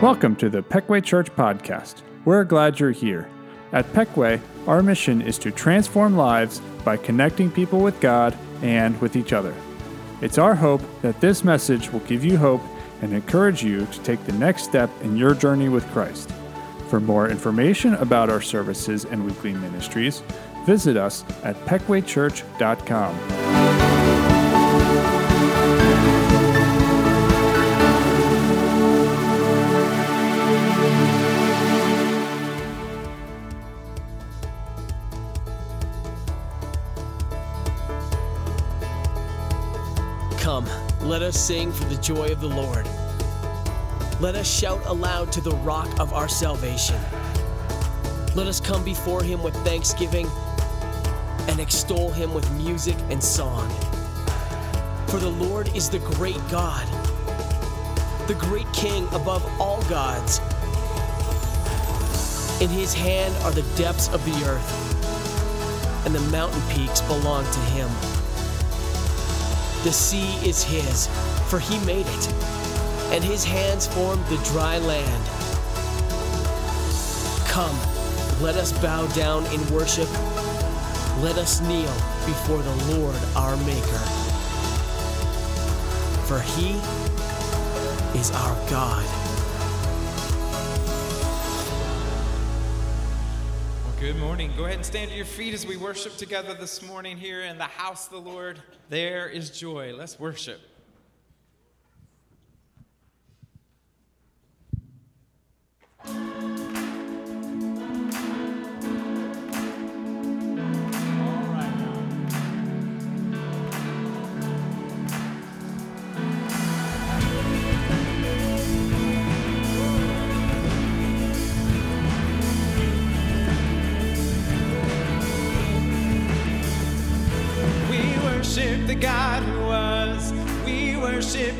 Welcome to the Peckway Church Podcast. We're glad you're here. At Peckway, our mission is to transform lives by connecting people with God and with each other. It's our hope that this message will give you hope and encourage you to take the next step in your journey with Christ. For more information about our services and weekly ministries, visit us at peckwaychurch.com. let us sing for the joy of the Lord. Let us shout aloud to the rock of our salvation. Let us come before him with thanksgiving and extol him with music and song. For the Lord is the great God, the great King above all gods. In his hand are the depths of the earth, and the mountain peaks belong to him. The sea is his, for he made it, and his hands formed the dry land. Come, let us bow down in worship. Let us kneel before the Lord our Maker. For he is our God. Good morning. Go ahead and stand to your feet as we worship together this morning here in the house of the Lord. There is joy. Let's worship.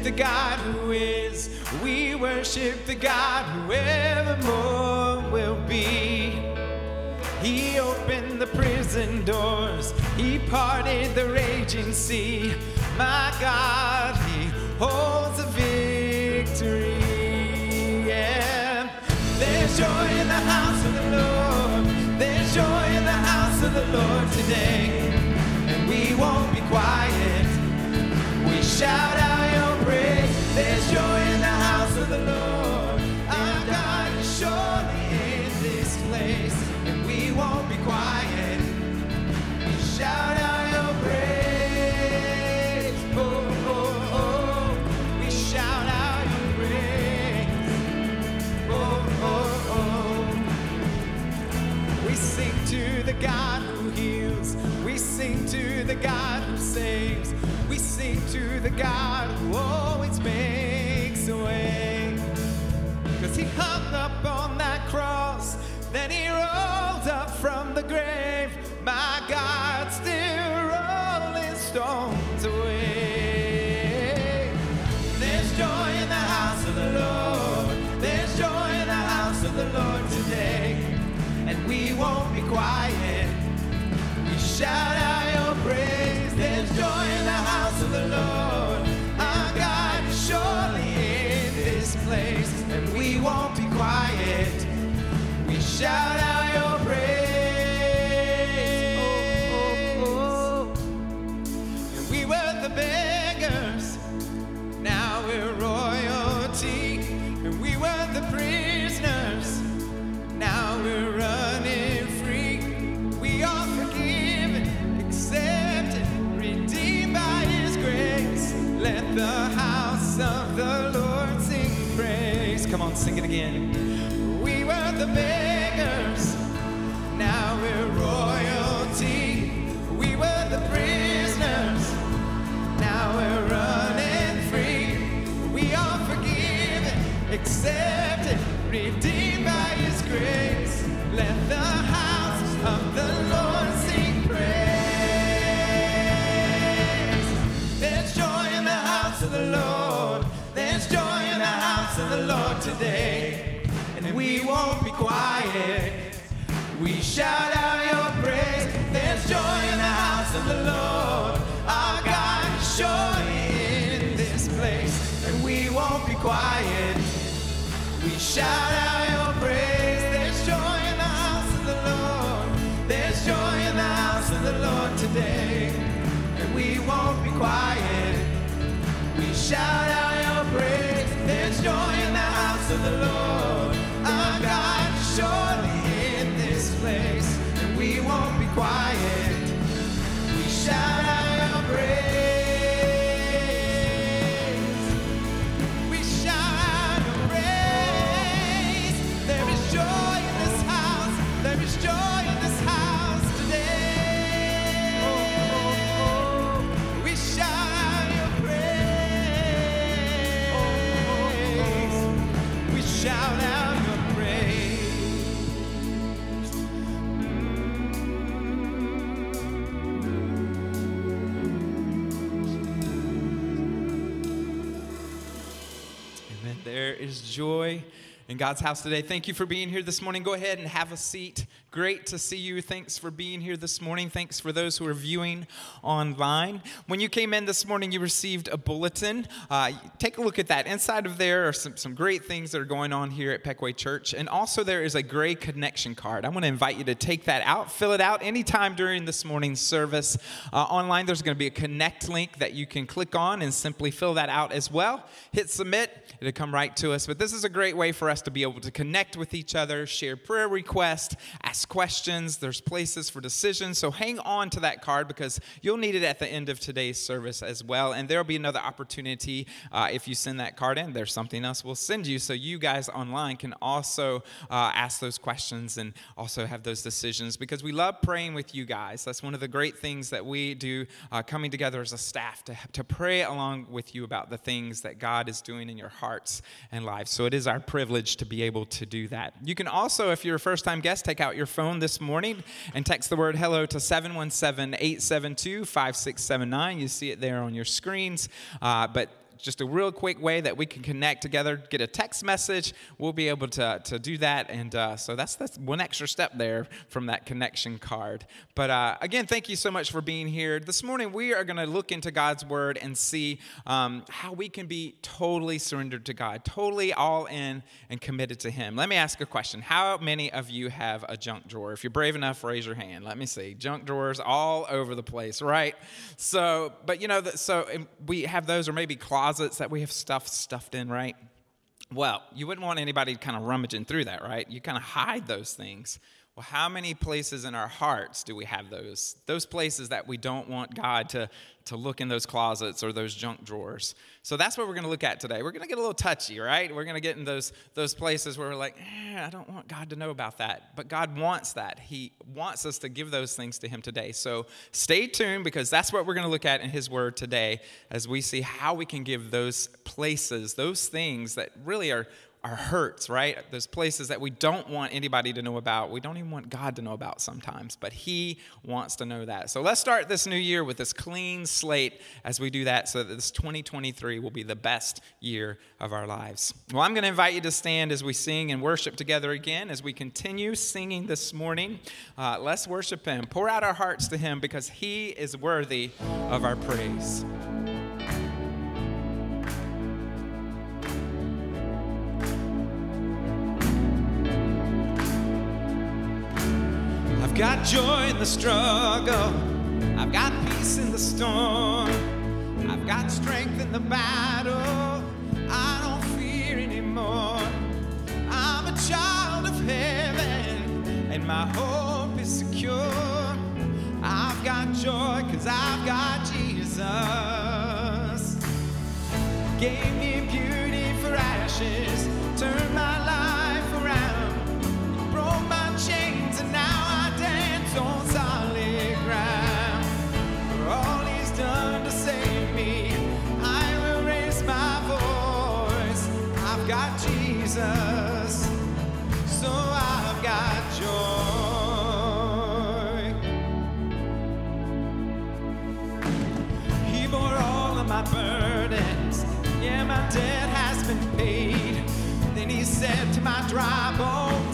The God who is. We worship the God who evermore will be. He opened the prison doors. He parted the raging sea. My God, He holds a victory. Yeah. There's joy in the house of the Lord. There's joy in the house of the Lord today. And we won't be quiet. We shout out to the God who saves. We sing to the God who always makes a way. Cause he hung up on that cross, then he rolled up from the grave. My God, still rolling stones away. There's joy in the house of the Lord. There's joy in the house of the Lord today. And we won't be quiet. We shout out shout shout out your praise. Amen. There is joy in God's house today. Thank you for being here this morning. Go ahead and have a seat. Great to see you. Thanks for being here this morning. Thanks for those who are viewing online. When you came in this morning, you received a bulletin. Uh, take a look at that. Inside of there are some, some great things that are going on here at Peckway Church. And also, there is a gray connection card. I want to invite you to take that out, fill it out anytime during this morning's service. Uh, online, there's going to be a connect link that you can click on and simply fill that out as well. Hit submit, it'll come right to us. But this is a great way for us to be able to connect with each other, share prayer requests, ask questions. There's places for decisions. So hang on to that card because you'll need it at the end of today's service as well. And there'll be another opportunity uh, if you send that card in. There's something else we'll send you so you guys online can also uh, ask those questions and also have those decisions because we love praying with you guys. That's one of the great things that we do uh, coming together as a staff to, to pray along with you about the things that God is doing in your hearts and lives. So it is our privilege to be able to do that. You can also, if you're a first time guest, take out your phone this morning and text the word hello to 717 872 5679. You see it there on your screens. Uh, but just a real quick way that we can connect together, get a text message. We'll be able to, to do that. And uh, so that's, that's one extra step there from that connection card. But uh, again, thank you so much for being here. This morning, we are going to look into God's word and see um, how we can be totally surrendered to God, totally all in and committed to Him. Let me ask a question How many of you have a junk drawer? If you're brave enough, raise your hand. Let me see. Junk drawers all over the place, right? So, but you know, so we have those, or maybe closets that we have stuff stuffed in, right? Well, you wouldn't want anybody kind of rummaging through that, right? You kind of hide those things. Well, how many places in our hearts do we have those? Those places that we don't want God to, to look in those closets or those junk drawers. So that's what we're going to look at today. We're going to get a little touchy, right? We're going to get in those, those places where we're like, eh, I don't want God to know about that. But God wants that. He wants us to give those things to Him today. So stay tuned because that's what we're going to look at in His Word today as we see how we can give those places, those things that really are our hurts, right? Those places that we don't want anybody to know about. We don't even want God to know about sometimes, but He wants to know that. So let's start this new year with this clean slate as we do that so that this 2023 will be the best year of our lives. Well, I'm going to invite you to stand as we sing and worship together again as we continue singing this morning. Uh, let's worship Him. Pour out our hearts to Him because He is worthy of our praise. Got joy in the struggle. I've got peace in the storm. I've got strength in the battle. I don't fear anymore. I'm a child of heaven, and my hope is secure. I've got joy because I've got Jesus. Gave me beauty for ashes, turned my life around, broke my chains, For all He's done to save me, I will raise my voice. I've got Jesus, so I've got joy. He bore all of my burdens. Yeah, my debt has been paid. Then he said to my dry bones,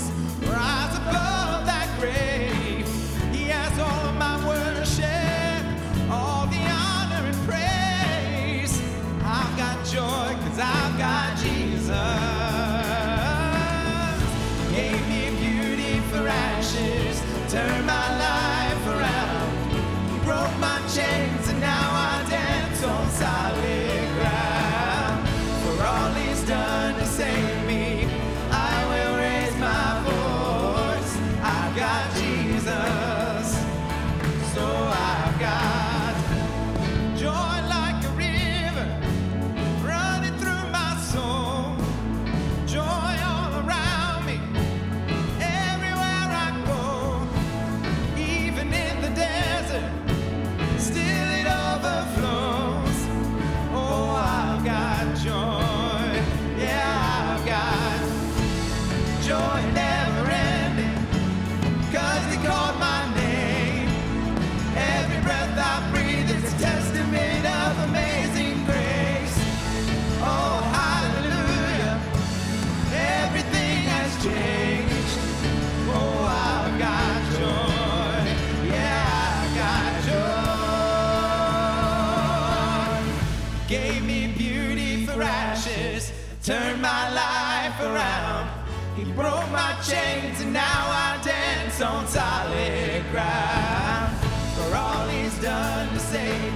now I dance on solid ground for all he's done to save.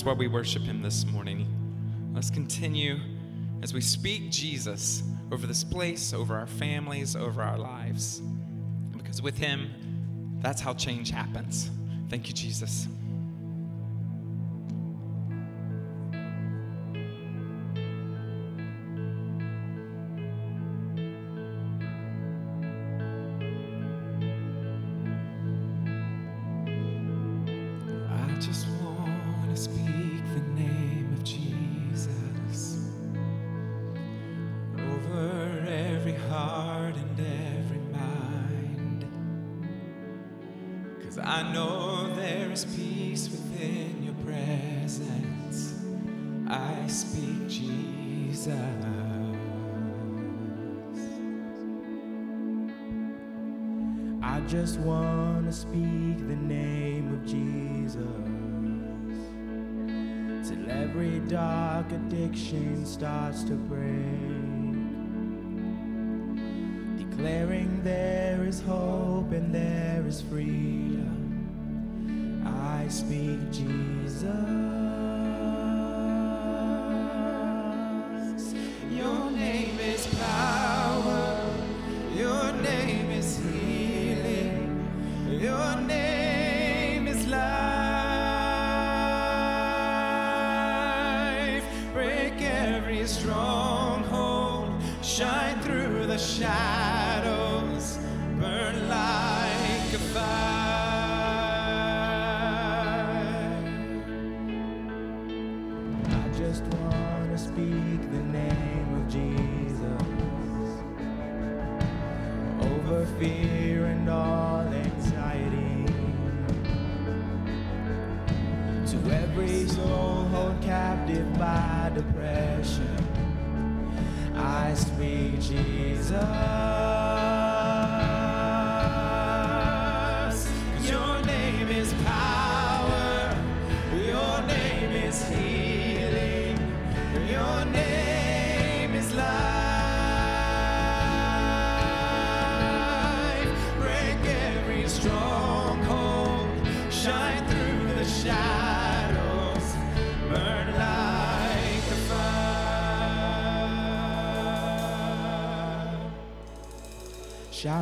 That's why we worship him this morning. Let's continue as we speak Jesus over this place, over our families, over our lives. Because with him, that's how change happens. Thank you, Jesus.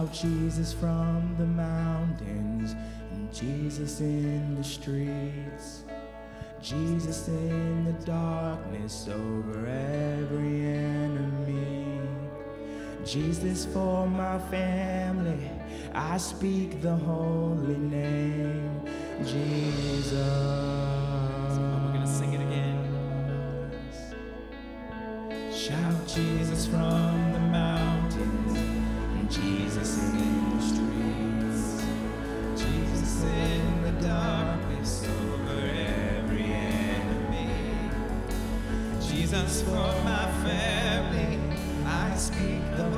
out Jesus from the mountains and Jesus in the streets. Jesus in the darkness over every enemy. Jesus for my family, I speak the holy name, Jesus. Oh, we're gonna sing it again. Shout Jesus from for my family. I speak the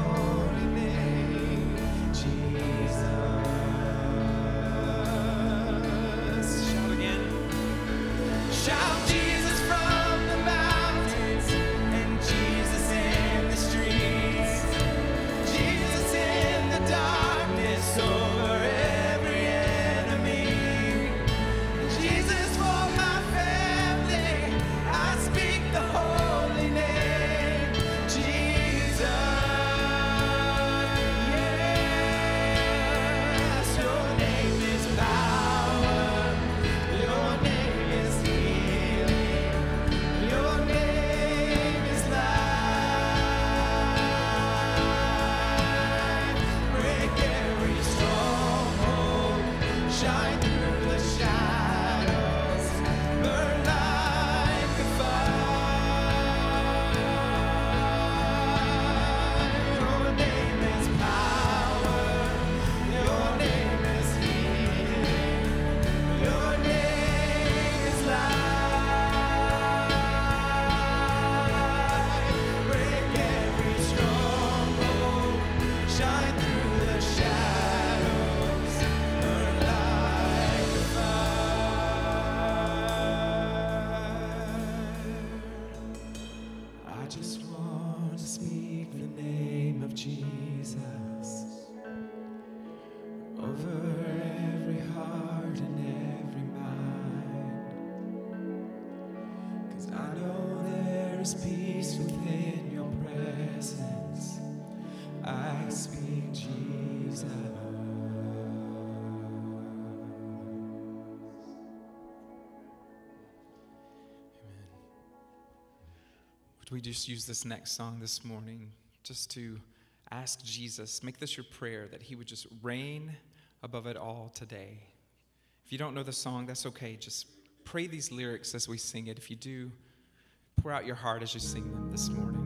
we just use this next song this morning just to ask Jesus, make this your prayer, that he would just reign above it all today. If you don't know the song, that's okay. Just pray these lyrics as we sing it. If you do, pour out your heart as you sing them this morning.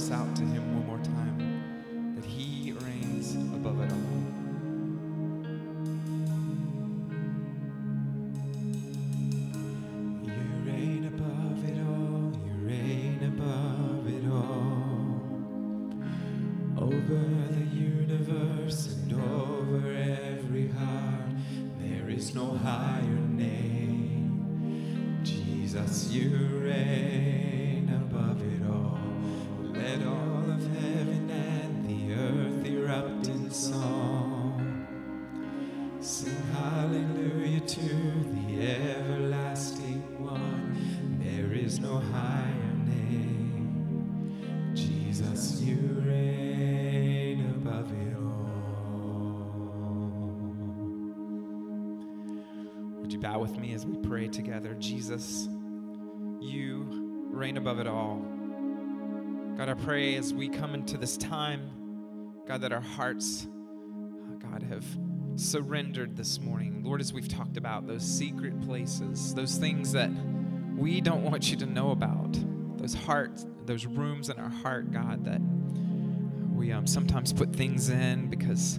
Chorus out together? Jesus, you reign above it all. God, I pray as we come into this time, God, that our hearts, God, have surrendered this morning. Lord, as we've talked about those secret places, those things that we don't want you to know about, those hearts, those rooms in our heart, God, that we um, sometimes put things in because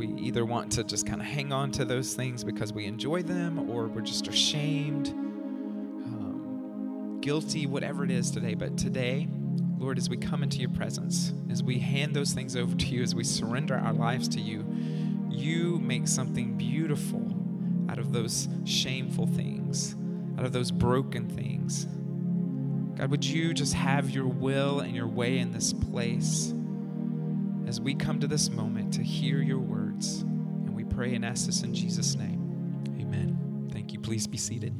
we either want to just kind of hang on to those things because we enjoy them or we're just ashamed, um, guilty, whatever it is today. But today, Lord, as we come into your presence, as we hand those things over to you, as we surrender our lives to you, you make something beautiful out of those shameful things, out of those broken things. God, would you just have your will and your way in this place as we come to this moment to hear your words? And we pray and ask this in Jesus' name. Amen. Thank you. Please be seated.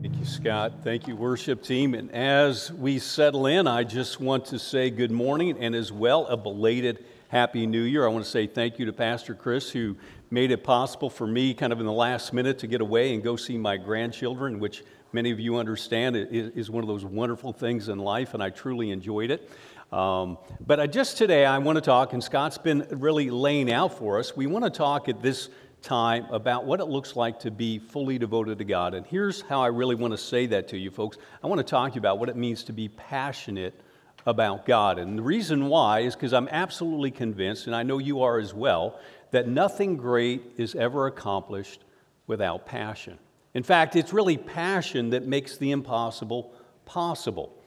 Thank you, Scott. Thank you, worship team. And as we settle in, I just want to say good morning and as well a belated Happy New Year. I want to say thank you to Pastor Chris, who made it possible for me, kind of in the last minute, to get away and go see my grandchildren, which many of you understand is one of those wonderful things in life, and I truly enjoyed it. Um, but I just today, I want to talk, and Scott's been really laying out for us. We want to talk at this time about what it looks like to be fully devoted to God. And here's how I really want to say that to you, folks. I want to talk to you about what it means to be passionate about God. And the reason why is because I'm absolutely convinced, and I know you are as well, that nothing great is ever accomplished without passion. In fact, it's really passion that makes the impossible possible.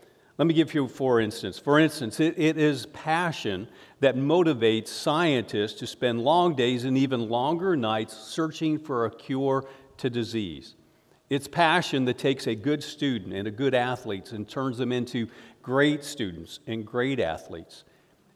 Let me give you for instance. For instance, it, it is passion that motivates scientists to spend long days and even longer nights searching for a cure to disease. It's passion that takes a good student and a good athlete and turns them into great students and great athletes.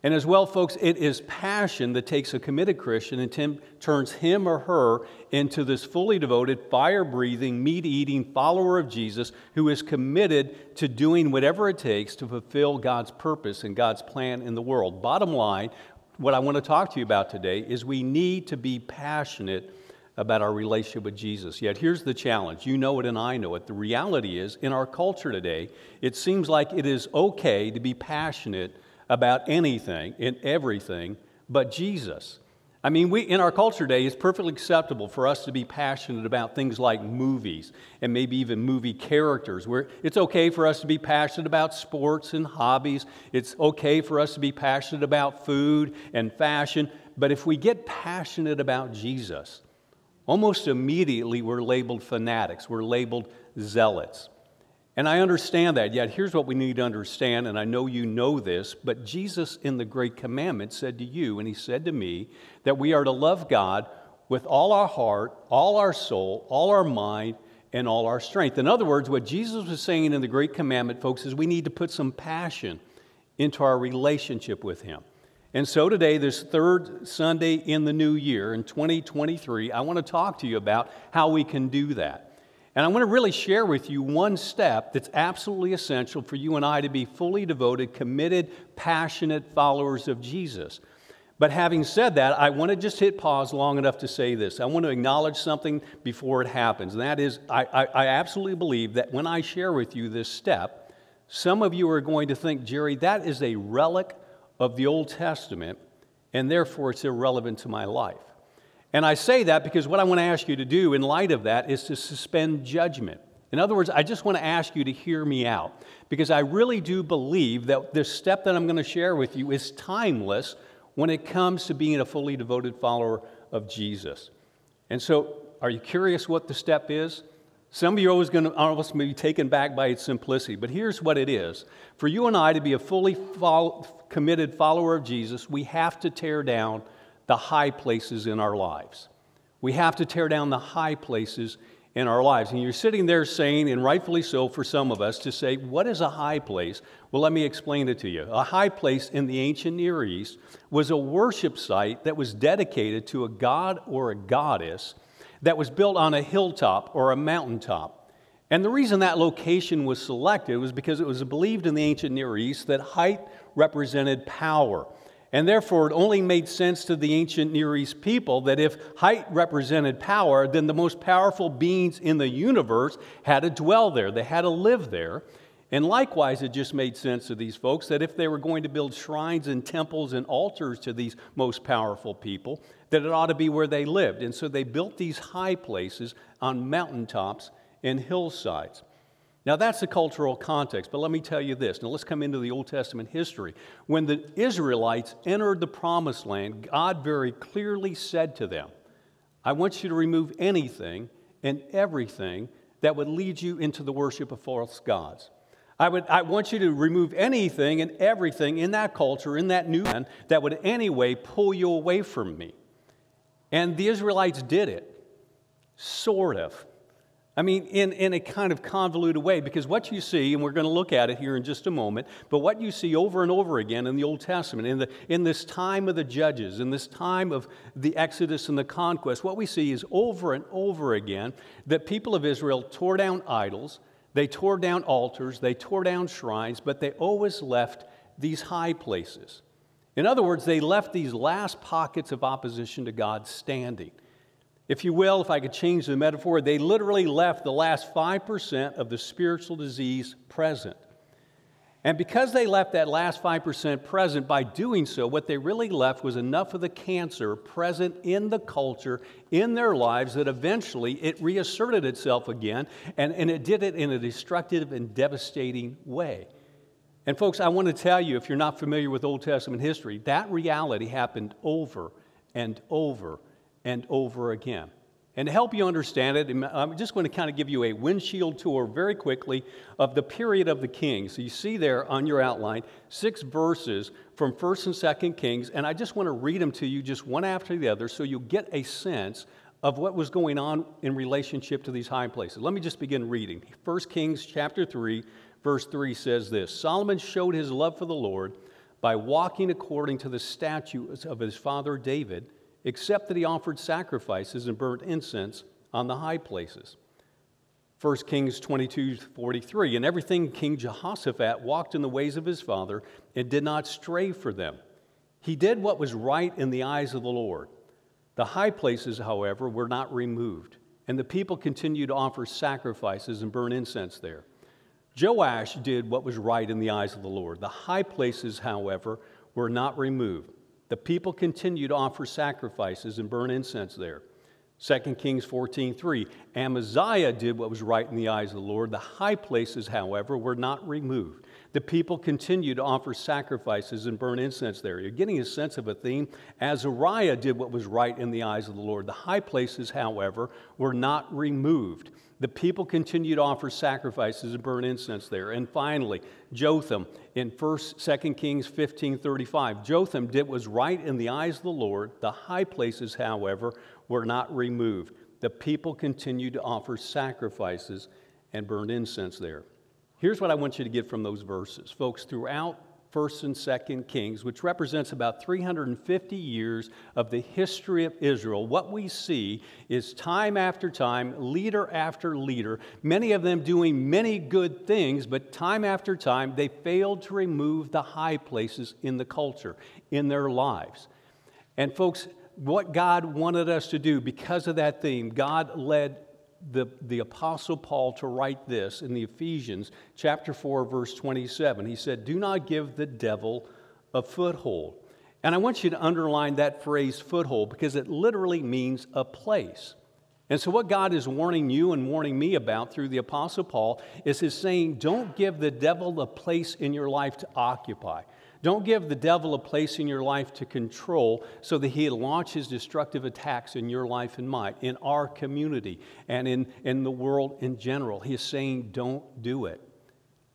And as well, folks, it is passion that takes a committed Christian and tim- turns him or her into this fully devoted, fire breathing, meat eating follower of Jesus who is committed to doing whatever it takes to fulfill God's purpose and God's plan in the world. Bottom line, what I want to talk to you about today is we need to be passionate about our relationship with Jesus. Yet here's the challenge. You know it and I know it. The reality is, in our culture today, it seems like it is okay to be passionate about anything and everything but Jesus. I mean, we, in our culture today, it's perfectly acceptable for us to be passionate about things like movies and maybe even movie characters. Where it's okay for us to be passionate about sports and hobbies. It's okay for us to be passionate about food and fashion. But if we get passionate about Jesus, almost immediately we're labeled fanatics, we're labeled zealots. And I understand that, yet here's what we need to understand, and I know you know this, but Jesus in the Great Commandment said to you, and he said to me, that we are to love God with all our heart, all our soul, all our mind, and all our strength. In other words, what Jesus was saying in the Great Commandment, folks, is we need to put some passion into our relationship with Him. And so today, this third Sunday in the new year, in 2023, I want to talk to you about how we can do that. And I want to really share with you one step that's absolutely essential for you and I to be fully devoted, committed, passionate followers of Jesus. But having said that, I want to just hit pause long enough to say this. I want to acknowledge something before it happens. And that is, I, I, I absolutely believe that when I share with you this step, some of you are going to think, Jerry, that is a relic of the Old Testament, and therefore it's irrelevant to my life. And I say that because what I want to ask you to do in light of that is to suspend judgment. In other words, I just want to ask you to hear me out because I really do believe that this step that I'm going to share with you is timeless when it comes to being a fully devoted follower of Jesus. And so, are you curious what the step is? Some of you are always going to almost be taken back by its simplicity, but here's what it is. For you and I to be a fully follow, committed follower of Jesus, we have to tear down the high places in our lives. We have to tear down the high places in our lives. And you're sitting there saying, and rightfully so for some of us, to say, What is a high place? Well, let me explain it to you. A high place in the ancient Near East was a worship site that was dedicated to a god or a goddess that was built on a hilltop or a mountaintop. And the reason that location was selected was because it was believed in the ancient Near East that height represented power. And therefore, it only made sense to the ancient Near East people that if height represented power, then the most powerful beings in the universe had to dwell there, they had to live there. And likewise, it just made sense to these folks that if they were going to build shrines and temples and altars to these most powerful people, that it ought to be where they lived. And so they built these high places on mountaintops and hillsides. Now, that's the cultural context, but let me tell you this. Now, let's come into the Old Testament history. When the Israelites entered the promised land, God very clearly said to them, I want you to remove anything and everything that would lead you into the worship of false gods. I, would, I want you to remove anything and everything in that culture, in that new land, that would anyway pull you away from me. And the Israelites did it, sort of. I mean, in, in a kind of convoluted way, because what you see, and we're going to look at it here in just a moment, but what you see over and over again in the Old Testament, in, the, in this time of the judges, in this time of the Exodus and the conquest, what we see is over and over again that people of Israel tore down idols, they tore down altars, they tore down shrines, but they always left these high places. In other words, they left these last pockets of opposition to God standing. If you will, if I could change the metaphor, they literally left the last 5% of the spiritual disease present. And because they left that last 5% present, by doing so, what they really left was enough of the cancer present in the culture, in their lives, that eventually it reasserted itself again, and, and it did it in a destructive and devastating way. And, folks, I want to tell you, if you're not familiar with Old Testament history, that reality happened over and over and over again. And to help you understand it, I'm just going to kind of give you a windshield tour very quickly of the period of the kings. So you see there on your outline six verses from 1st and 2nd Kings, and I just want to read them to you just one after the other so you'll get a sense of what was going on in relationship to these high places. Let me just begin reading. 1 Kings chapter 3, verse 3 says this Solomon showed his love for the Lord by walking according to the statutes of his father David except that he offered sacrifices and burnt incense on the high places. 1 Kings 22 43. And everything King Jehoshaphat walked in the ways of his father and did not stray for them. He did what was right in the eyes of the Lord. The high places, however, were not removed, and the people continued to offer sacrifices and burn incense there. Joash did what was right in the eyes of the Lord. The high places, however, were not removed. The people continued to offer sacrifices and burn incense there. 2 Kings 14:3 Amaziah did what was right in the eyes of the Lord. The high places, however, were not removed. The people continued to offer sacrifices and burn incense there. You're getting a sense of a theme. Azariah did what was right in the eyes of the Lord. The high places, however, were not removed. The people continued to offer sacrifices and burn incense there. And finally, Jotham in 1st, 2nd Kings 15:35. Jotham did what was right in the eyes of the Lord. The high places, however, were not removed. The people continued to offer sacrifices and burn incense there. Here's what I want you to get from those verses. Folks, throughout 1st and 2nd Kings, which represents about 350 years of the history of Israel, what we see is time after time, leader after leader, many of them doing many good things, but time after time, they failed to remove the high places in the culture, in their lives. And folks, what God wanted us to do because of that theme, God led the, the Apostle Paul to write this in the Ephesians chapter 4, verse 27. He said, Do not give the devil a foothold. And I want you to underline that phrase foothold because it literally means a place. And so, what God is warning you and warning me about through the Apostle Paul is his saying, don't give the devil a place in your life to occupy. Don't give the devil a place in your life to control so that he launches destructive attacks in your life and mine, in our community, and in, in the world in general. He is saying, don't do it.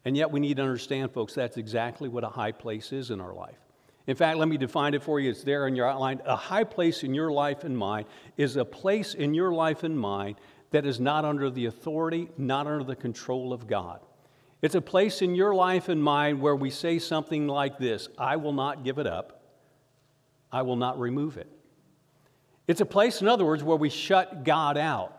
And yet, we need to understand, folks, that's exactly what a high place is in our life. In fact, let me define it for you. It's there in your outline. A high place in your life and mine is a place in your life and mine that is not under the authority, not under the control of God. It's a place in your life and mine where we say something like this I will not give it up, I will not remove it. It's a place, in other words, where we shut God out.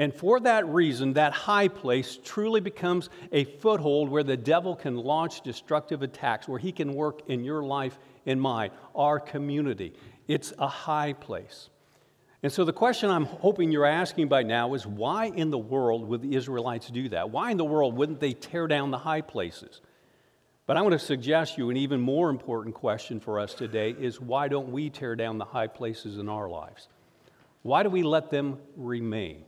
And for that reason, that high place truly becomes a foothold where the devil can launch destructive attacks, where he can work in your life and mine, our community. It's a high place. And so the question I'm hoping you're asking by now is why in the world would the Israelites do that? Why in the world wouldn't they tear down the high places? But I want to suggest you an even more important question for us today is why don't we tear down the high places in our lives? Why do we let them remain?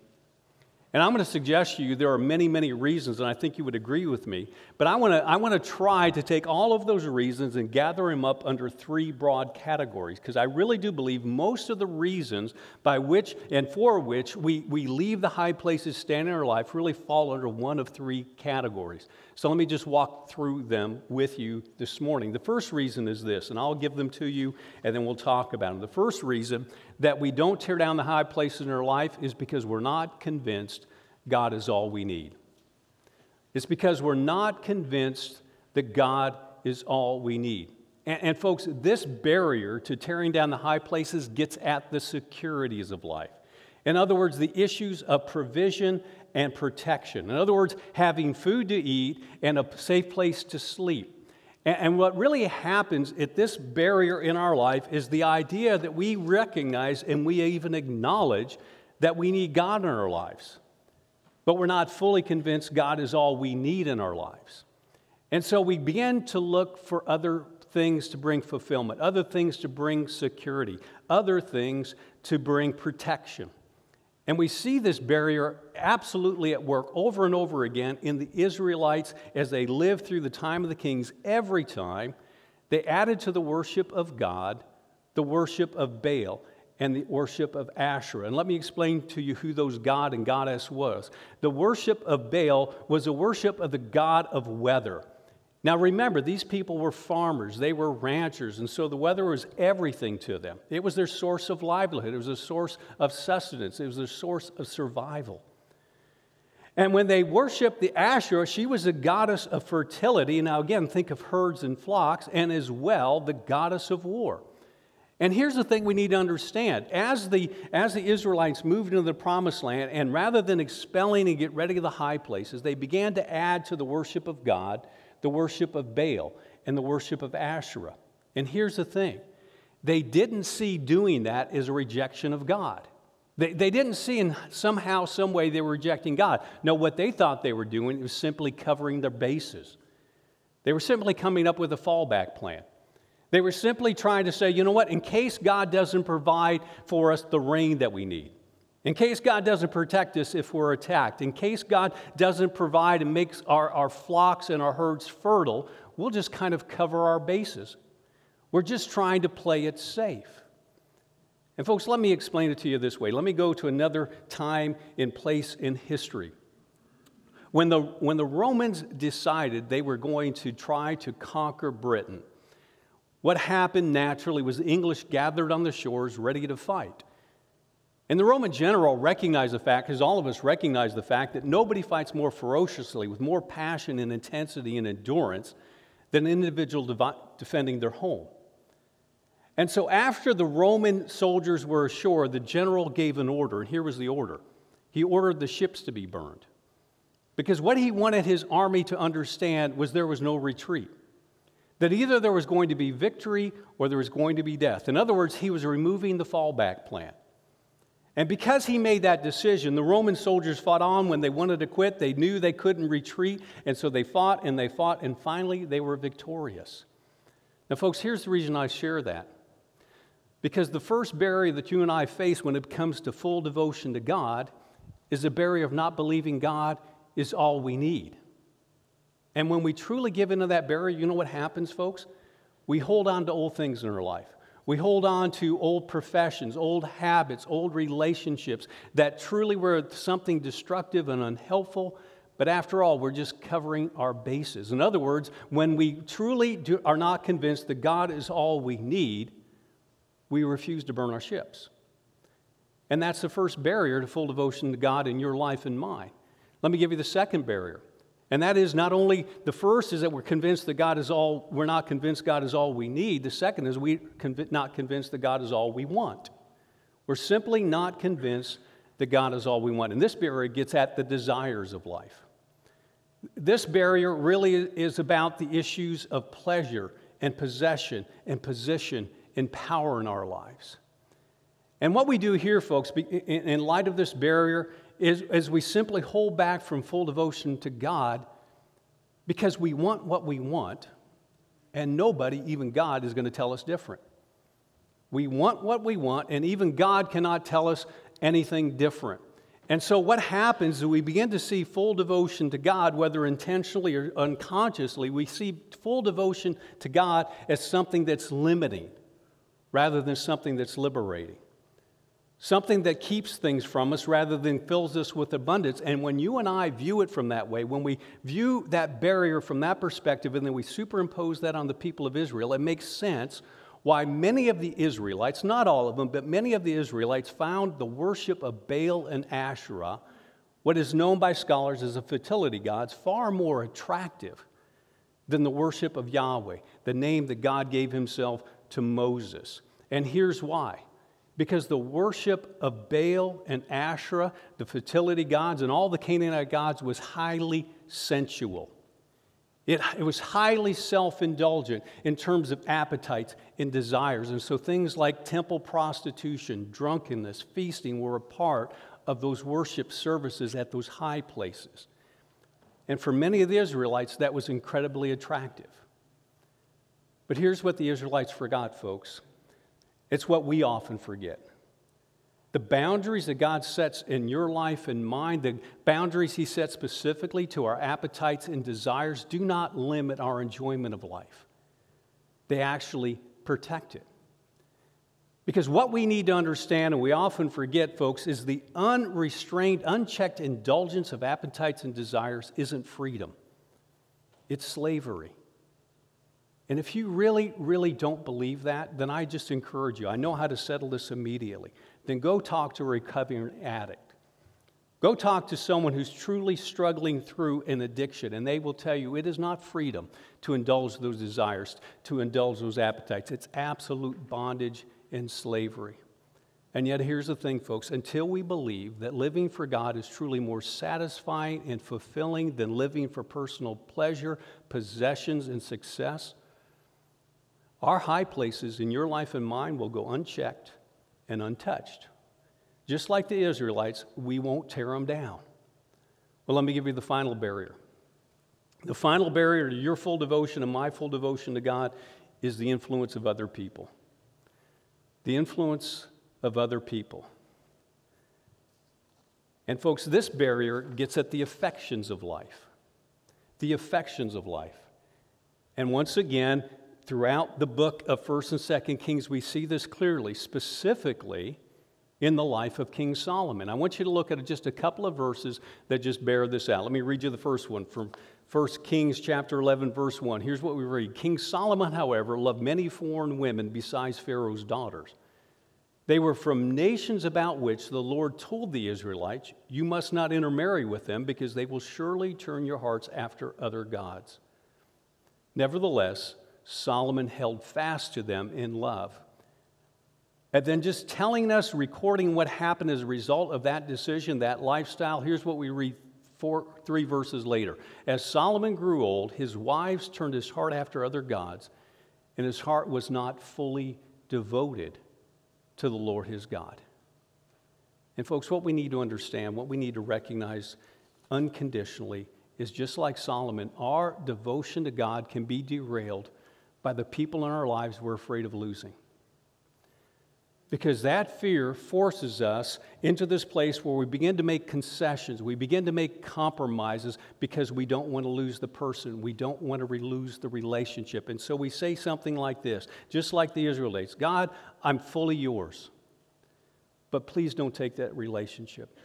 And I'm going to suggest to you there are many, many reasons, and I think you would agree with me. But I want to, I want to try to take all of those reasons and gather them up under three broad categories, because I really do believe most of the reasons by which and for which we, we leave the high places standing in our life really fall under one of three categories. So let me just walk through them with you this morning. The first reason is this, and I'll give them to you, and then we'll talk about them. The first reason that we don't tear down the high places in our life is because we're not convinced God is all we need. It's because we're not convinced that God is all we need. And, and, folks, this barrier to tearing down the high places gets at the securities of life. In other words, the issues of provision and protection. In other words, having food to eat and a safe place to sleep. And what really happens at this barrier in our life is the idea that we recognize and we even acknowledge that we need God in our lives. But we're not fully convinced God is all we need in our lives. And so we begin to look for other things to bring fulfillment, other things to bring security, other things to bring protection. And we see this barrier absolutely at work over and over again in the Israelites as they lived through the time of the kings. Every time they added to the worship of God the worship of Baal and the worship of Asherah. And let me explain to you who those god and goddess was. The worship of Baal was a worship of the god of weather. Now remember, these people were farmers, they were ranchers, and so the weather was everything to them. It was their source of livelihood, it was a source of sustenance, it was a source of survival. And when they worshiped the Asherah, she was a goddess of fertility. Now, again, think of herds and flocks, and as well, the goddess of war. And here's the thing we need to understand. As the, as the Israelites moved into the promised land, and rather than expelling and get rid of the high places, they began to add to the worship of God the worship of Baal and the worship of Asherah. And here's the thing they didn't see doing that as a rejection of God. They, they didn't see in somehow, some way they were rejecting God. No, what they thought they were doing was simply covering their bases. They were simply coming up with a fallback plan. They were simply trying to say, you know what, in case God doesn't provide for us the rain that we need, in case God doesn't protect us if we're attacked, in case God doesn't provide and makes our, our flocks and our herds fertile, we'll just kind of cover our bases. We're just trying to play it safe. And, folks, let me explain it to you this way. Let me go to another time and place in history. When the, when the Romans decided they were going to try to conquer Britain, what happened naturally was the English gathered on the shores ready to fight. And the Roman general recognized the fact, as all of us recognize the fact, that nobody fights more ferociously, with more passion and intensity and endurance, than an individual defending their home. And so, after the Roman soldiers were ashore, the general gave an order, and here was the order he ordered the ships to be burned. Because what he wanted his army to understand was there was no retreat. That either there was going to be victory or there was going to be death. In other words, he was removing the fallback plan. And because he made that decision, the Roman soldiers fought on when they wanted to quit. They knew they couldn't retreat, and so they fought and they fought, and finally they were victorious. Now, folks, here's the reason I share that. Because the first barrier that you and I face when it comes to full devotion to God is the barrier of not believing God is all we need. And when we truly give into that barrier, you know what happens, folks? We hold on to old things in our life. We hold on to old professions, old habits, old relationships that truly were something destructive and unhelpful. But after all, we're just covering our bases. In other words, when we truly do, are not convinced that God is all we need, we refuse to burn our ships. And that's the first barrier to full devotion to God in your life and mine. Let me give you the second barrier. And that is not only the first is that we're convinced that God is all, we're not convinced God is all we need. The second is we're conv- not convinced that God is all we want. We're simply not convinced that God is all we want. And this barrier gets at the desires of life. This barrier really is about the issues of pleasure and possession and position and power in our lives. And what we do here, folks, in light of this barrier, is, is we simply hold back from full devotion to God because we want what we want, and nobody, even God, is going to tell us different. We want what we want, and even God cannot tell us anything different. And so, what happens is we begin to see full devotion to God, whether intentionally or unconsciously, we see full devotion to God as something that's limiting rather than something that's liberating something that keeps things from us rather than fills us with abundance. And when you and I view it from that way, when we view that barrier from that perspective and then we superimpose that on the people of Israel, it makes sense why many of the Israelites, not all of them, but many of the Israelites found the worship of Baal and Asherah, what is known by scholars as the fertility gods, far more attractive than the worship of Yahweh, the name that God gave himself to Moses. And here's why because the worship of Baal and Asherah, the fertility gods, and all the Canaanite gods was highly sensual. It, it was highly self indulgent in terms of appetites and desires. And so things like temple prostitution, drunkenness, feasting were a part of those worship services at those high places. And for many of the Israelites, that was incredibly attractive. But here's what the Israelites forgot, folks it's what we often forget. The boundaries that God sets in your life and mine, the boundaries He sets specifically to our appetites and desires, do not limit our enjoyment of life. They actually protect it. Because what we need to understand, and we often forget, folks, is the unrestrained, unchecked indulgence of appetites and desires isn't freedom, it's slavery. And if you really, really don't believe that, then I just encourage you. I know how to settle this immediately. Then go talk to a recovering addict. Go talk to someone who's truly struggling through an addiction, and they will tell you it is not freedom to indulge those desires, to indulge those appetites. It's absolute bondage and slavery. And yet, here's the thing, folks until we believe that living for God is truly more satisfying and fulfilling than living for personal pleasure, possessions, and success, our high places in your life and mine will go unchecked and untouched. Just like the Israelites, we won't tear them down. Well, let me give you the final barrier. The final barrier to your full devotion and my full devotion to God is the influence of other people. The influence of other people. And, folks, this barrier gets at the affections of life. The affections of life. And once again, throughout the book of 1st and 2nd Kings, we see this clearly, specifically in the life of King Solomon. I want you to look at just a couple of verses that just bear this out. Let me read you the first one from 1 Kings chapter 11 verse 1. Here's what we read. King Solomon, however, loved many foreign women besides Pharaoh's daughters. They were from nations about which the Lord told the Israelites, You must not intermarry with them because they will surely turn your hearts after other gods. Nevertheless, Solomon held fast to them in love. And then just telling us, recording what happened as a result of that decision, that lifestyle, here's what we read four, three verses later. As Solomon grew old, his wives turned his heart after other gods, and his heart was not fully devoted to the Lord his God. And, folks, what we need to understand, what we need to recognize unconditionally, is just like Solomon, our devotion to God can be derailed by the people in our lives we're afraid of losing. because that fear forces us into this place where we begin to make concessions. We begin to make compromises because we don't want to lose the person. We don't want to lose the relationship. And so we say something like this, just like the Israelites God, I'm fully yours, but please don't take that relationship.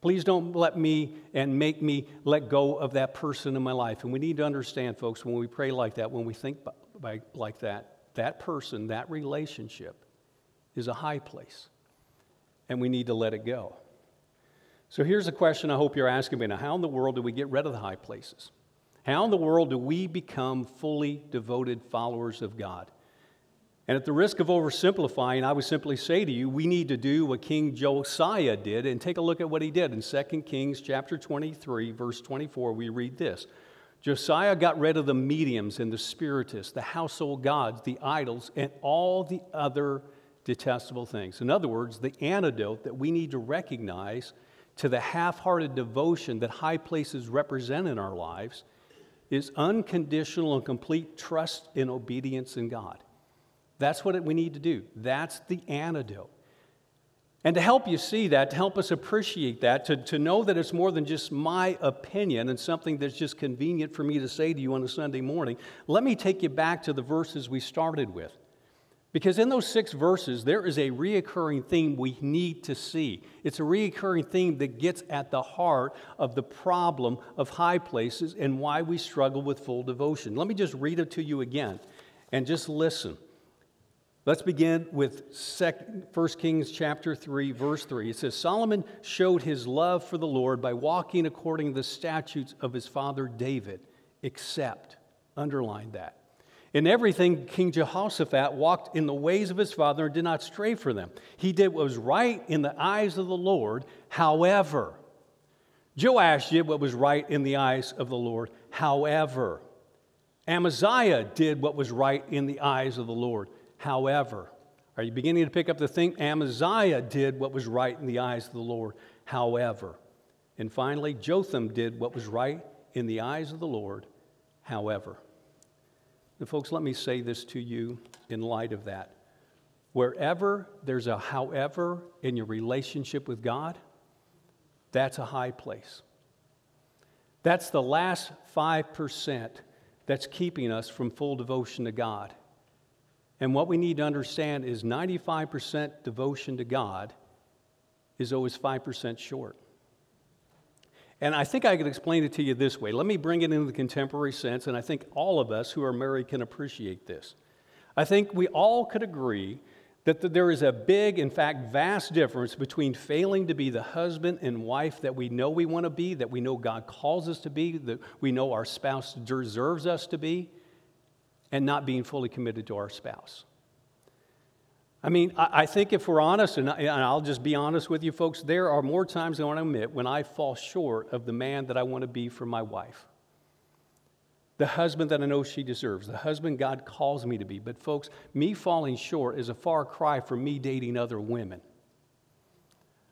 Please don't let me and make me let go of that person in my life. And we need to understand, folks, when we pray like that, when we think like that, that person, that relationship, is a high place, and we need to let it go. So here's a question I hope you're asking me now How in the world do we get rid of the high places? How in the world do we become fully devoted followers of God? And at the risk of oversimplifying, I would simply say to you, we need to do what King Josiah did and take a look at what he did. In 2 Kings chapter 23, verse 24, we read this. Josiah got rid of the mediums and the spiritists, the household gods, the idols, and all the other detestable things. In other words, the antidote that we need to recognize to the half hearted devotion that high places represent in our lives is unconditional and complete trust and obedience in God. That's what we need to do. That's the antidote. And to help you see that, to help us appreciate that, to, to know that it's more than just my opinion and something that's just convenient for me to say to you on a Sunday morning, let me take you back to the verses we started with. Because in those six verses, there is a reoccurring theme we need to see. It's a reoccurring theme that gets at the heart of the problem of high places and why we struggle with full devotion. Let me just read it to you again and just listen. Let's begin with 1 Kings chapter 3, verse 3. It says, Solomon showed his love for the Lord by walking according to the statutes of his father David, except, underline that in everything, King Jehoshaphat walked in the ways of his father and did not stray from them. He did what was right in the eyes of the Lord. However, Joash did what was right in the eyes of the Lord. However, Amaziah did what was right in the eyes of the Lord. However, are you beginning to pick up the thing? Amaziah did what was right in the eyes of the Lord. However, and finally, Jotham did what was right in the eyes of the Lord. However, and, folks, let me say this to you in light of that. Wherever there's a however in your relationship with God, that's a high place. That's the last 5% that's keeping us from full devotion to God. And what we need to understand is 95% devotion to God is always 5% short. And I think I could explain it to you this way. Let me bring it into the contemporary sense, and I think all of us who are married can appreciate this. I think we all could agree that there is a big, in fact, vast difference between failing to be the husband and wife that we know we want to be, that we know God calls us to be, that we know our spouse deserves us to be, and not being fully committed to our spouse. I mean, I, think if we're honest, and, I, will just be honest with you folks, there are more times than I want to admit when I fall short of the man that I want to be for my wife. The husband that I know she deserves, the husband God calls me to be. But, folks, me falling short is a far cry from me dating other women.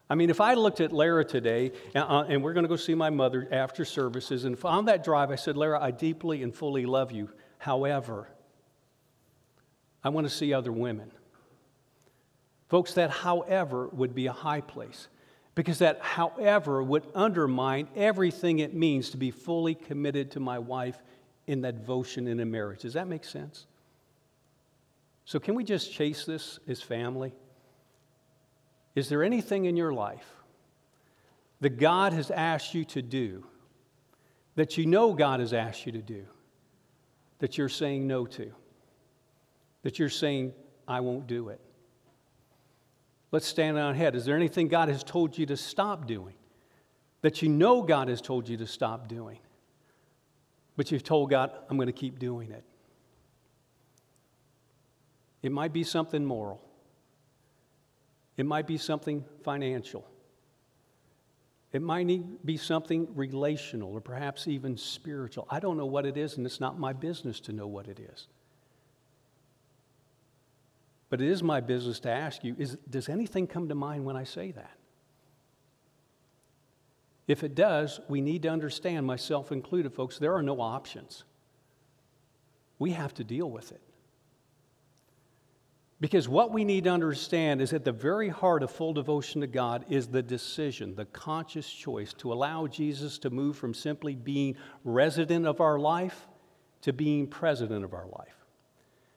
I mean, if I looked at Lara today, and, uh, and we're going to go see my mother after services, and on that drive I said, Lara, I deeply and fully love you. However, I want to see other women. Folks, that however would be a high place because that however would undermine everything it means to be fully committed to my wife in that devotion in a marriage. Does that make sense? So, can we just chase this as family? Is there anything in your life that God has asked you to do, that you know God has asked you to do, that you're saying no to? That you're saying, I won't do it? Let's stand on head. Is there anything God has told you to stop doing that you know God has told you to stop doing, but you've told God, I'm going to keep doing it? It might be something moral, it might be something financial. It might be something relational or perhaps even spiritual. I don't know what it is, and it's not my business to know what it is. But it is my business to ask you is, does anything come to mind when I say that? If it does, we need to understand, myself included, folks, there are no options. We have to deal with it. Because what we need to understand is at the very heart of full devotion to God is the decision, the conscious choice to allow Jesus to move from simply being resident of our life to being president of our life,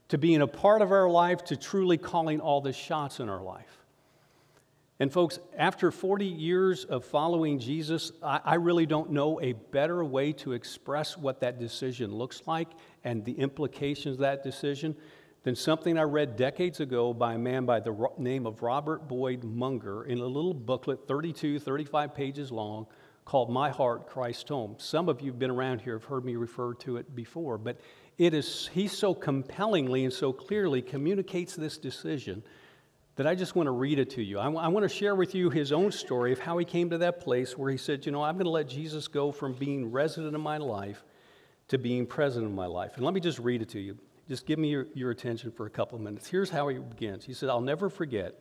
to being a part of our life to truly calling all the shots in our life. And, folks, after 40 years of following Jesus, I, I, really don't know a better way to express what that decision looks like and the implications of that decision than something I read decades ago by a man by the name of Robert Boyd Munger in a little booklet, 32, 35 pages long, called My Heart, Christ Home. Some of you have been around here have heard me refer to it before, but it is, he so compellingly and so clearly communicates this decision that I just want to read it to you. I, w- I want to share with you his own story of how he came to that place where he said, You know, I'm going to let Jesus go from being resident in my life to being president of my life. And let me just read it to you. Just give me your, your attention for a couple of minutes. Here's how he begins. He said, I'll never forget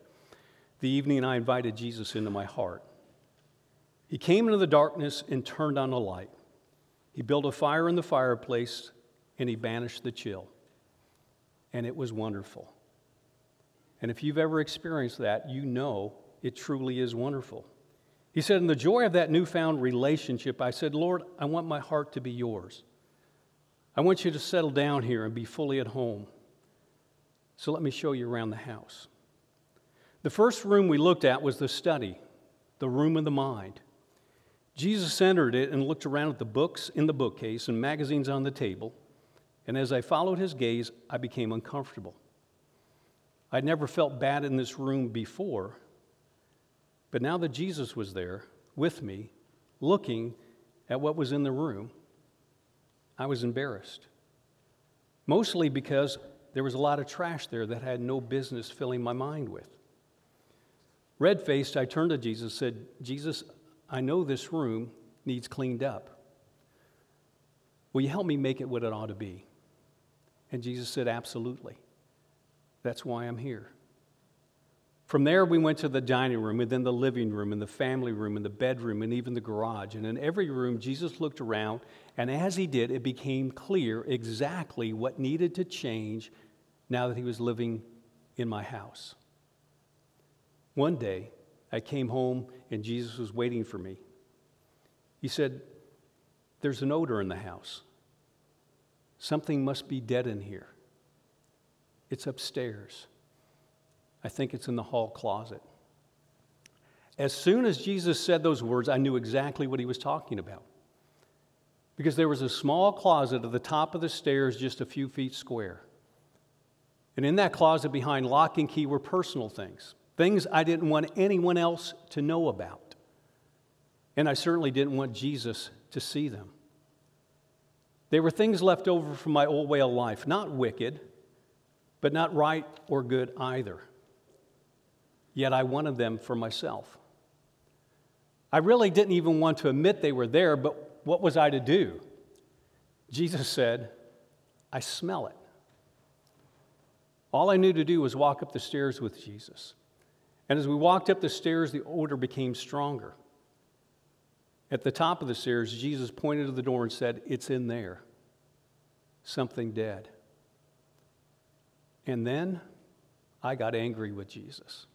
the evening I invited Jesus into my heart. He came into the darkness and turned on a light. He built a fire in the fireplace and he banished the chill. And it was wonderful. And if you've ever experienced that, you know it truly is wonderful. He said, In the joy of that newfound relationship, I said, Lord, I want my heart to be yours. I want you to settle down here and be fully at home. So let me show you around the house. The first room we looked at was the study, the room of the mind. Jesus entered it and looked around at the books in the bookcase and magazines on the table. And as I followed his gaze, I became uncomfortable. I'd never felt bad in this room before, but now that Jesus was there with me, looking at what was in the room, I was embarrassed. Mostly because there was a lot of trash there that I had no business filling my mind with. Red faced, I turned to Jesus and said, Jesus, I know this room needs cleaned up. Will you help me make it what it ought to be? And Jesus said, Absolutely. That's why I'm here. From there, we went to the dining room, and then the living room, and the family room, and the bedroom, and even the garage. And in every room, Jesus looked around, and as he did, it became clear exactly what needed to change now that he was living in my house. One day, I came home, and Jesus was waiting for me. He said, There's an odor in the house. Something must be dead in here. It's upstairs. I think it's in the hall closet. As soon as Jesus said those words, I knew exactly what he was talking about. Because there was a small closet at the top of the stairs, just a few feet square. And in that closet behind lock and key were personal things, things I didn't want anyone else to know about. And I certainly didn't want Jesus to see them. They were things left over from my old way of life, not wicked, but not right or good either. Yet I wanted them for myself. I really didn't even want to admit they were there, but what was I to do? Jesus said, I smell it. All I knew to do was walk up the stairs with Jesus. And as we walked up the stairs, the odor became stronger. At the top of the stairs, Jesus pointed to the door and said, It's in there. Something dead. And then I got angry with Jesus.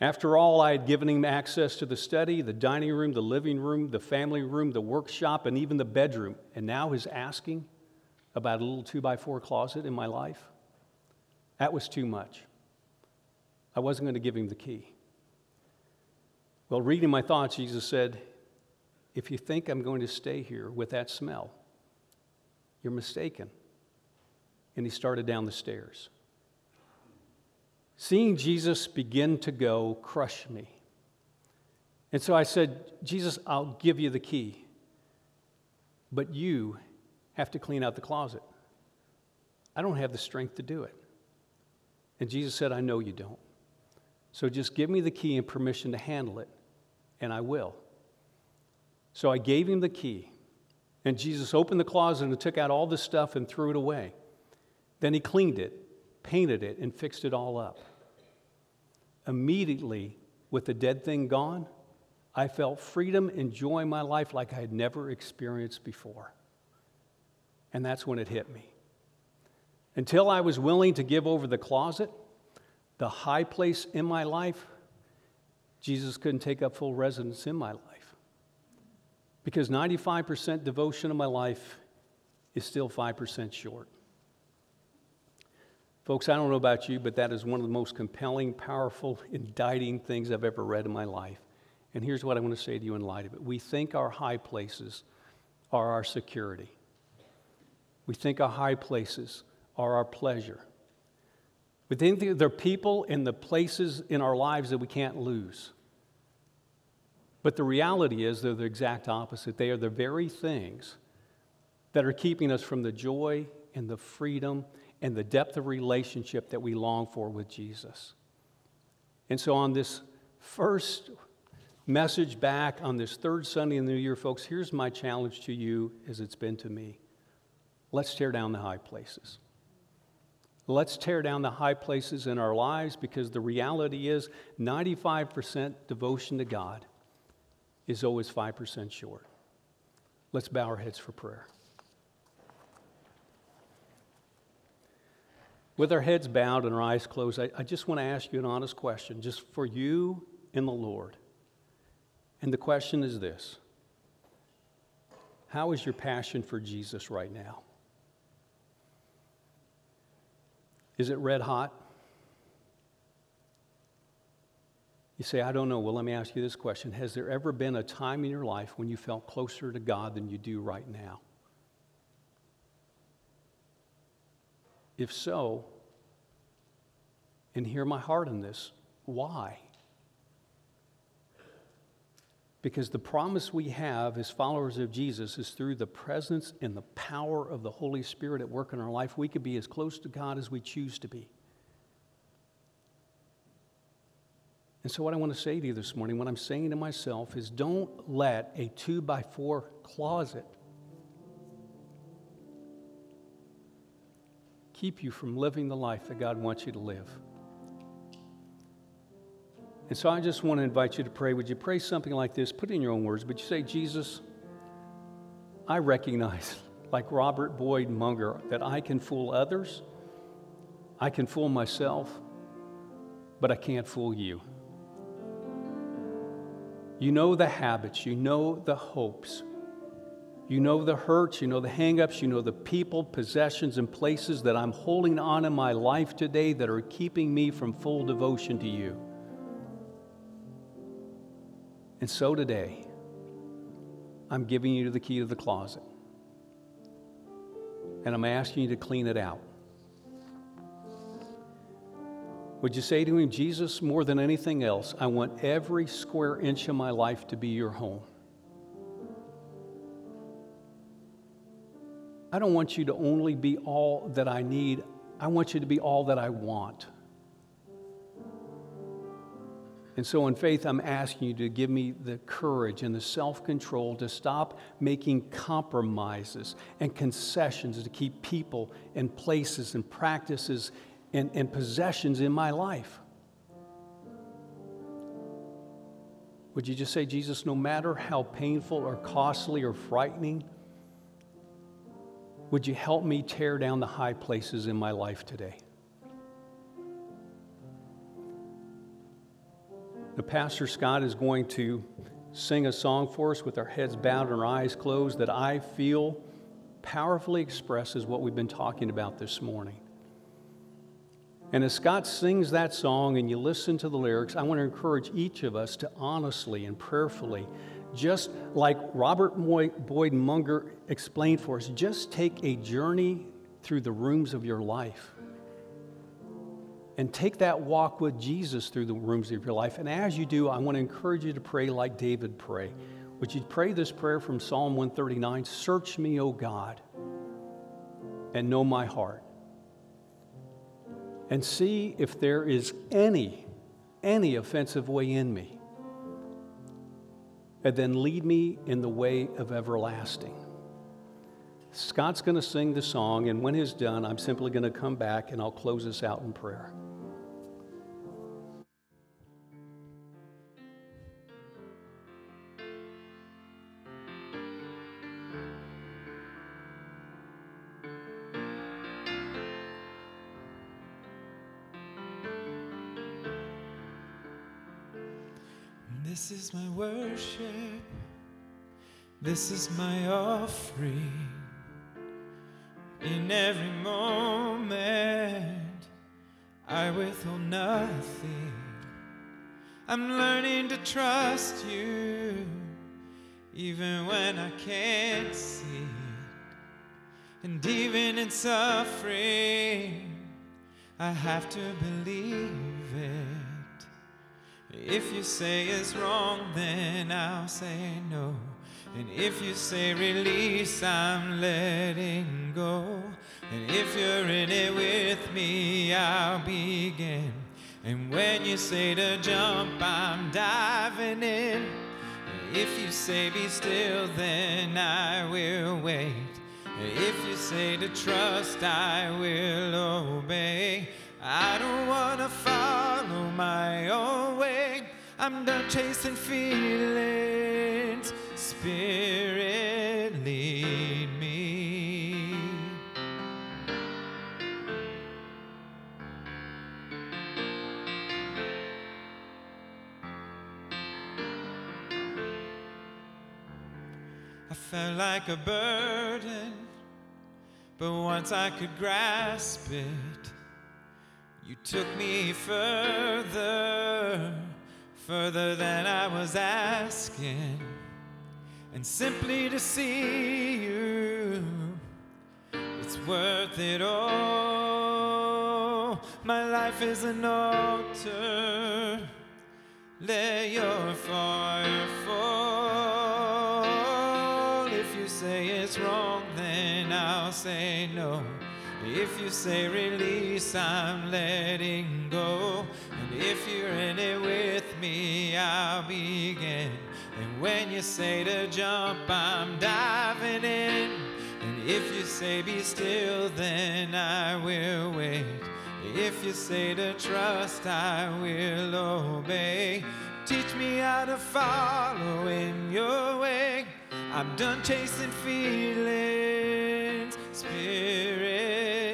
After all, I had given him access to the study, the dining room, the living room, the family room, the workshop, and even the bedroom. And now he's asking about a little two by four closet in my life. That was too much. I wasn't going to give him the key. Well, reading my thoughts, Jesus said, If you think I'm going to stay here with that smell, you're mistaken and he started down the stairs. Seeing Jesus begin to go crushed me. And so I said, Jesus, I'll give you the key, but you have to clean out the closet. I don't have the strength to do it. And Jesus said, I know you don't. So just give me the key and permission to handle it, and I will. So I gave him the key, and Jesus opened the closet and took out all the stuff and threw it away. Then he cleaned it, painted it, and fixed it all up. Immediately, with the dead thing gone, I felt freedom and joy in my life like I had never experienced before. And that's when it hit me. Until I was willing to give over the closet, the high place in my life, Jesus couldn't take up full residence in my life. Because 95% devotion of my life is still 5% short. Folks, I don't know about you, but that is one of the most compelling, powerful, indicting things I've ever read in my life. And here's what I want to say to you in light of it. We think our high places are our security. We think our high places are our pleasure. We think they're people and the places in our lives that we can't lose. But the reality is they're the exact opposite. They are the very things that are keeping us from the joy and the freedom and the depth of relationship that we long for with Jesus. And so, on this first message back on this third Sunday in the new year, folks, here's my challenge to you as it's been to me. Let's tear down the high places. Let's tear down the high places in our lives because the reality is 95% devotion to God is always 5% short. Let's bow our heads for prayer. With our heads bowed and our eyes closed, I, I just want to ask you an honest question, just for you and the Lord. And the question is this How is your passion for Jesus right now? Is it red hot? You say, I don't know. Well, let me ask you this question Has there ever been a time in your life when you felt closer to God than you do right now? If so, and hear my heart in this, why? Because the promise we have as followers of Jesus is through the presence and the power of the Holy Spirit at work in our life, we could be as close to God as we choose to be. And so, what I want to say to you this morning, what I'm saying to myself is don't let a two by four closet keep you from living the life that God wants you to live. And so I just want to invite you to pray. Would you pray something like this? Put it in your own words, but you say, Jesus, I recognize, like Robert Boyd Munger, that I can fool others, I can fool myself, but I can't fool you. You know the habits, you know the hopes, you know the hurts, you know the hangups, you know the people, possessions, and places that I'm holding on in my life today that are keeping me from full devotion to you. And so today, I'm giving you the key to the closet. And I'm asking you to clean it out. Would you say to him, Jesus, more than anything else, I want every square inch of my life to be your home? I don't want you to only be all that I need, I want you to be all that I want. And so, in faith, I'm asking you to give me the courage and the self control to stop making compromises and concessions to keep people and places and practices and, and possessions in my life. Would you just say, Jesus, no matter how painful or costly or frightening, would you help me tear down the high places in my life today? The Pastor Scott is going to sing a song for us with our heads bowed and our eyes closed that I feel powerfully expresses what we've been talking about this morning. And as Scott sings that song and you listen to the lyrics, I want to encourage each of us to honestly and prayerfully, just like Robert Boyd Munger explained for us, just take a journey through the rooms of your life and take that walk with Jesus through the rooms of your life. And as you do, I want to encourage you to pray like David prayed. Would you pray this prayer from Psalm 139? Search me, O God, and know my heart. And see if there is any, any offensive way in me. And then lead me in the way of everlasting. Scott's going to sing the song, and when he's done, I'm simply going to come back and I'll close this out in prayer. Is my worship. This is my offering. In every moment, I withhold nothing. I'm learning to trust you, even when I can't see. And even in suffering, I have to believe it. If you say it's wrong, then I'll say no. And if you say release, I'm letting go. And if you're in it with me, I'll begin. And when you say to jump, I'm diving in. And if you say be still, then I will wait. And if you say to trust, I will obey. I don't want to follow my own way. I'm done chasing feelings. Spirit, lead me. I felt like a burden, but once I could grasp it, you took me further, further than I was asking. And simply to see you, it's worth it all. My life is an altar. Let your fire fall. If you say it's wrong, then I'll say no. If you say release, I'm letting go. And if you're in it with me, I'll begin. And when you say to jump, I'm diving in. And if you say be still, then I will wait. If you say to trust, I will obey. Teach me how to follow in your way. I'm done chasing feelings. Spirit,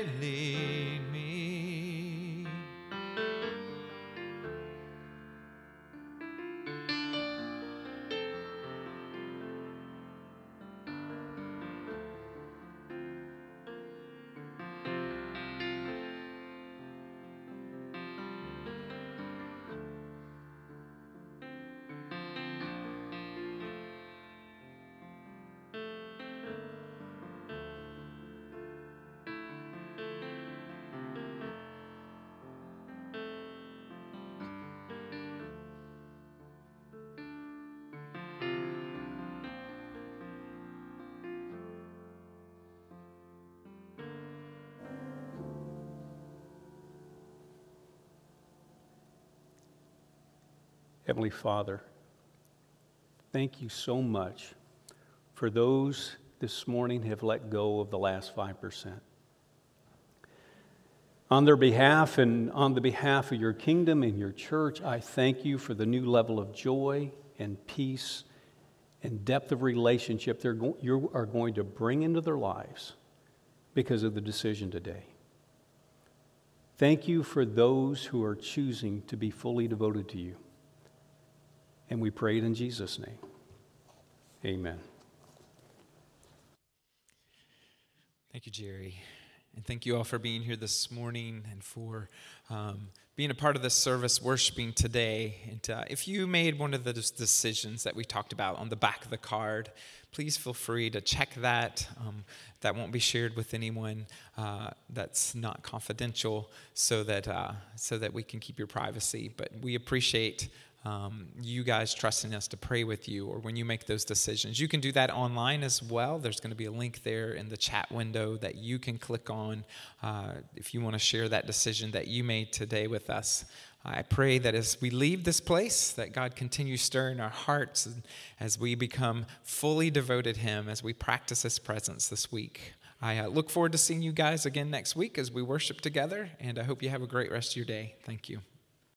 Heavenly Father, thank you so much for those this morning have let go of the last 5%. On their behalf and on the behalf of your kingdom and your church, I thank you for the new level of joy and peace and depth of relationship they're go- you are going to bring into their lives because of the decision today. Thank you for those who are choosing to be fully devoted to you. And we pray it in Jesus' name. Amen. Thank you, Jerry. And thank you all for being here this morning and for um, being a part of this service, worshiping today. And uh, if you made one of those decisions that we talked about on the back of the card, please feel free to check that. Um, that won't be shared with anyone. Uh, that's not confidential, so that uh, so that we can keep your privacy. But we appreciate um, you guys trusting us to pray with you or when you make those decisions. You can do that online as well. There's going to be a link there in the chat window that you can click on uh, if you want to share that decision that you made today with us. I pray that as we leave this place, that God continues stirring our hearts as we become fully devoted Him, as we practice His presence this week. I uh, look forward to seeing you guys again next week as we worship together, and I hope you have a great rest of your day. Thank you.